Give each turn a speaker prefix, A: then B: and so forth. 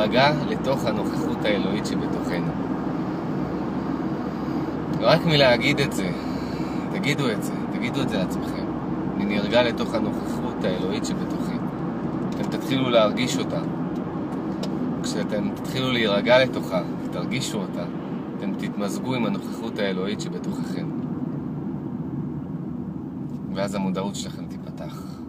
A: להירגע לתוך הנוכחות האלוהית שבתוכנו. רק מלהגיד את זה, תגידו את זה, תגידו את זה לעצמכם. אני נרגע לתוך הנוכחות האלוהית שבתוכי. אתם תתחילו להרגיש אותה. כשאתם תתחילו להירגע לתוכה, תרגישו אותה, אתם תתמזגו עם הנוכחות האלוהית שבתוככם. ואז המודעות שלכם תיפתח.